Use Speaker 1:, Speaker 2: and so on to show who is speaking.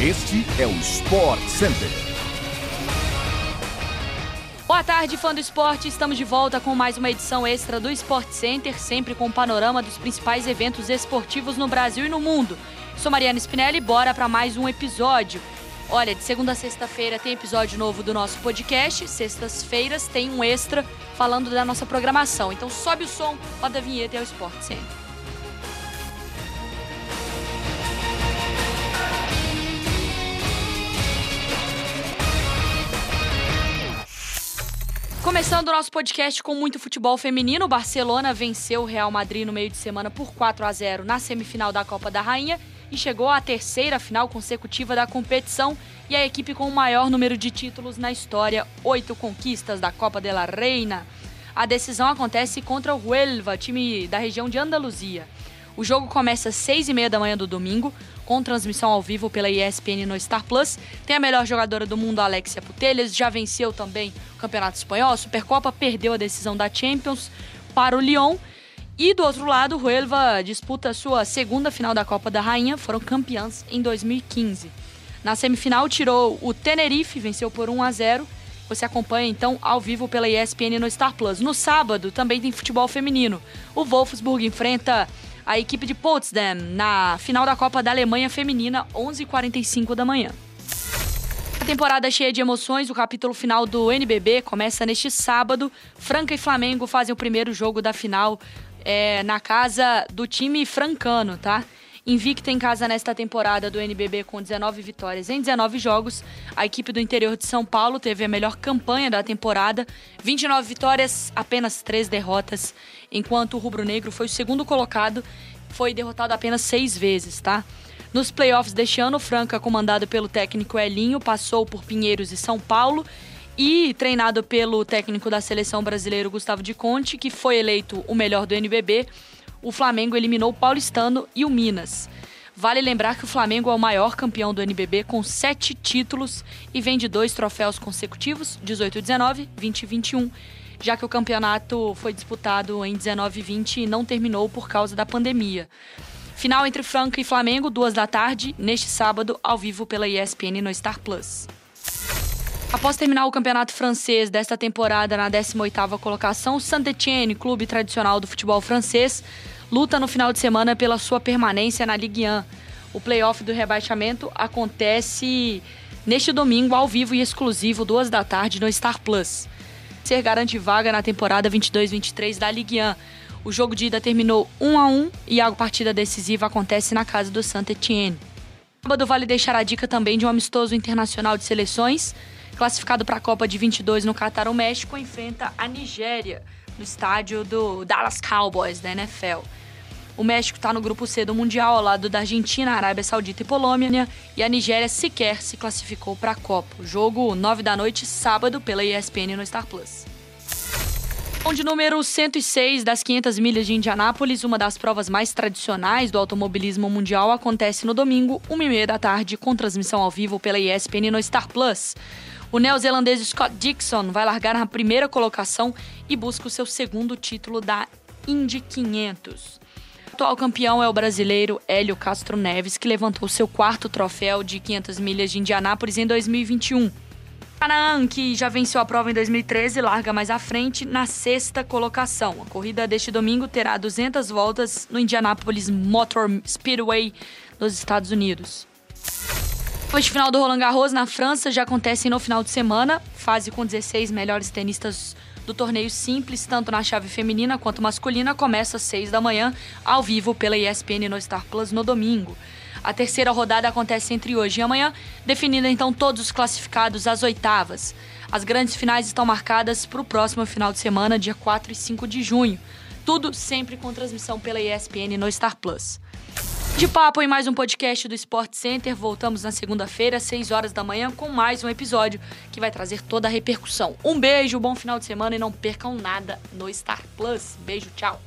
Speaker 1: Este é o Sport Center.
Speaker 2: Boa tarde, fã do esporte. Estamos de volta com mais uma edição extra do Sport Center, sempre com o um panorama dos principais eventos esportivos no Brasil e no mundo. Sou Mariana Spinelli, bora para mais um episódio. Olha, de segunda a sexta-feira tem episódio novo do nosso podcast. Sextas-feiras tem um extra falando da nossa programação. Então sobe o som, roda a vinheta e é o Sport Center. Começando o nosso podcast com muito futebol feminino, o Barcelona venceu o Real Madrid no meio de semana por 4 a 0 na semifinal da Copa da Rainha e chegou à terceira final consecutiva da competição e a equipe com o maior número de títulos na história, oito conquistas da Copa de la Reina. A decisão acontece contra o Huelva, time da região de Andaluzia. O jogo começa às seis e meia da manhã do domingo, com transmissão ao vivo pela ESPN no Star Plus. Tem a melhor jogadora do mundo, Alexia Putellas, já venceu também o Campeonato Espanhol, a Supercopa, perdeu a decisão da Champions para o Lyon. E do outro lado, o Huelva disputa sua segunda final da Copa da Rainha, foram campeãs em 2015. Na semifinal, tirou o Tenerife, venceu por 1 a 0. Você acompanha então ao vivo pela ESPN no Star Plus. No sábado também tem futebol feminino. O Wolfsburg enfrenta a equipe de Potsdam na final da Copa da Alemanha Feminina, 11h45 da manhã. A temporada cheia de emoções, o capítulo final do NBB começa neste sábado. Franca e Flamengo fazem o primeiro jogo da final é, na casa do time francano, tá? Invicta em casa nesta temporada do NBB com 19 vitórias em 19 jogos. A equipe do interior de São Paulo teve a melhor campanha da temporada, 29 vitórias, apenas 3 derrotas, enquanto o Rubro Negro foi o segundo colocado, foi derrotado apenas seis vezes, tá? Nos playoffs deste ano, Franca, comandado pelo técnico Elinho, passou por Pinheiros e São Paulo e treinado pelo técnico da seleção brasileira Gustavo de Conte, que foi eleito o melhor do NBB o Flamengo eliminou o Paulistano e o Minas. Vale lembrar que o Flamengo é o maior campeão do NBB com sete títulos e vem de dois troféus consecutivos, 18 19, 20 21, já que o campeonato foi disputado em 19 e 20 e não terminou por causa da pandemia. Final entre Franca e Flamengo, duas da tarde, neste sábado, ao vivo pela ESPN no Star Plus. Após terminar o campeonato francês desta temporada na 18ª colocação, o Saint-Étienne, clube tradicional do futebol francês, luta no final de semana pela sua permanência na Ligue 1. O playoff do rebaixamento acontece neste domingo ao vivo e exclusivo, duas da tarde, no Star Plus. Ser garante vaga na temporada 22-23 da Ligue 1. O jogo de ida terminou 1 a 1 e a partida decisiva acontece na casa do Saint-Étienne. Sábado vale deixar a dica também de um amistoso internacional de seleções classificado para a Copa de 22 no Catar, o México enfrenta a Nigéria no estádio do Dallas Cowboys da NFL. O México está no grupo C do Mundial ao lado da Argentina, Arábia Saudita e Polônia, e a Nigéria sequer se classificou para a Copa. Jogo 9 da noite, sábado, pela ESPN no Star Plus. De número 106 das 500 milhas de Indianápolis, uma das provas mais tradicionais do automobilismo mundial, acontece no domingo, 1h30 da tarde, com transmissão ao vivo pela ESPN no Star Plus. O neozelandês Scott Dixon vai largar na primeira colocação e busca o seu segundo título da Indy 500. O atual campeão é o brasileiro Hélio Castro Neves, que levantou seu quarto troféu de 500 milhas de Indianápolis em 2021. Canaan, que já venceu a prova em 2013, larga mais à frente na sexta colocação. A corrida deste domingo terá 200 voltas no Indianapolis Motor Speedway, nos Estados Unidos. O final do Roland Garros na França já acontece no final de semana, fase com 16 melhores tenistas do torneio simples, tanto na chave feminina quanto masculina, começa às 6 da manhã, ao vivo pela ESPN no Star Plus no domingo. A terceira rodada acontece entre hoje e amanhã, definindo então todos os classificados às oitavas. As grandes finais estão marcadas para o próximo final de semana, dia 4 e 5 de junho. Tudo sempre com transmissão pela ESPN no Star Plus. De papo em mais um podcast do Sport Center. Voltamos na segunda-feira, às 6 horas da manhã, com mais um episódio que vai trazer toda a repercussão. Um beijo, bom final de semana e não percam nada no Star Plus. Beijo, tchau.